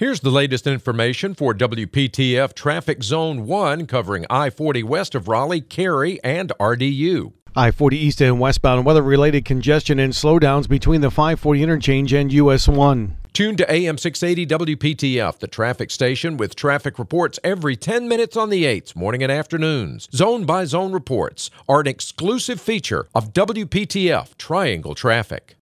Here's the latest information for WPTF Traffic Zone 1 covering I 40 west of Raleigh, Cary, and RDU. I 40 east and westbound weather related congestion and slowdowns between the 540 interchange and US 1. Tune to AM 680 WPTF, the traffic station with traffic reports every 10 minutes on the 8s, morning and afternoons. Zone by zone reports are an exclusive feature of WPTF Triangle Traffic.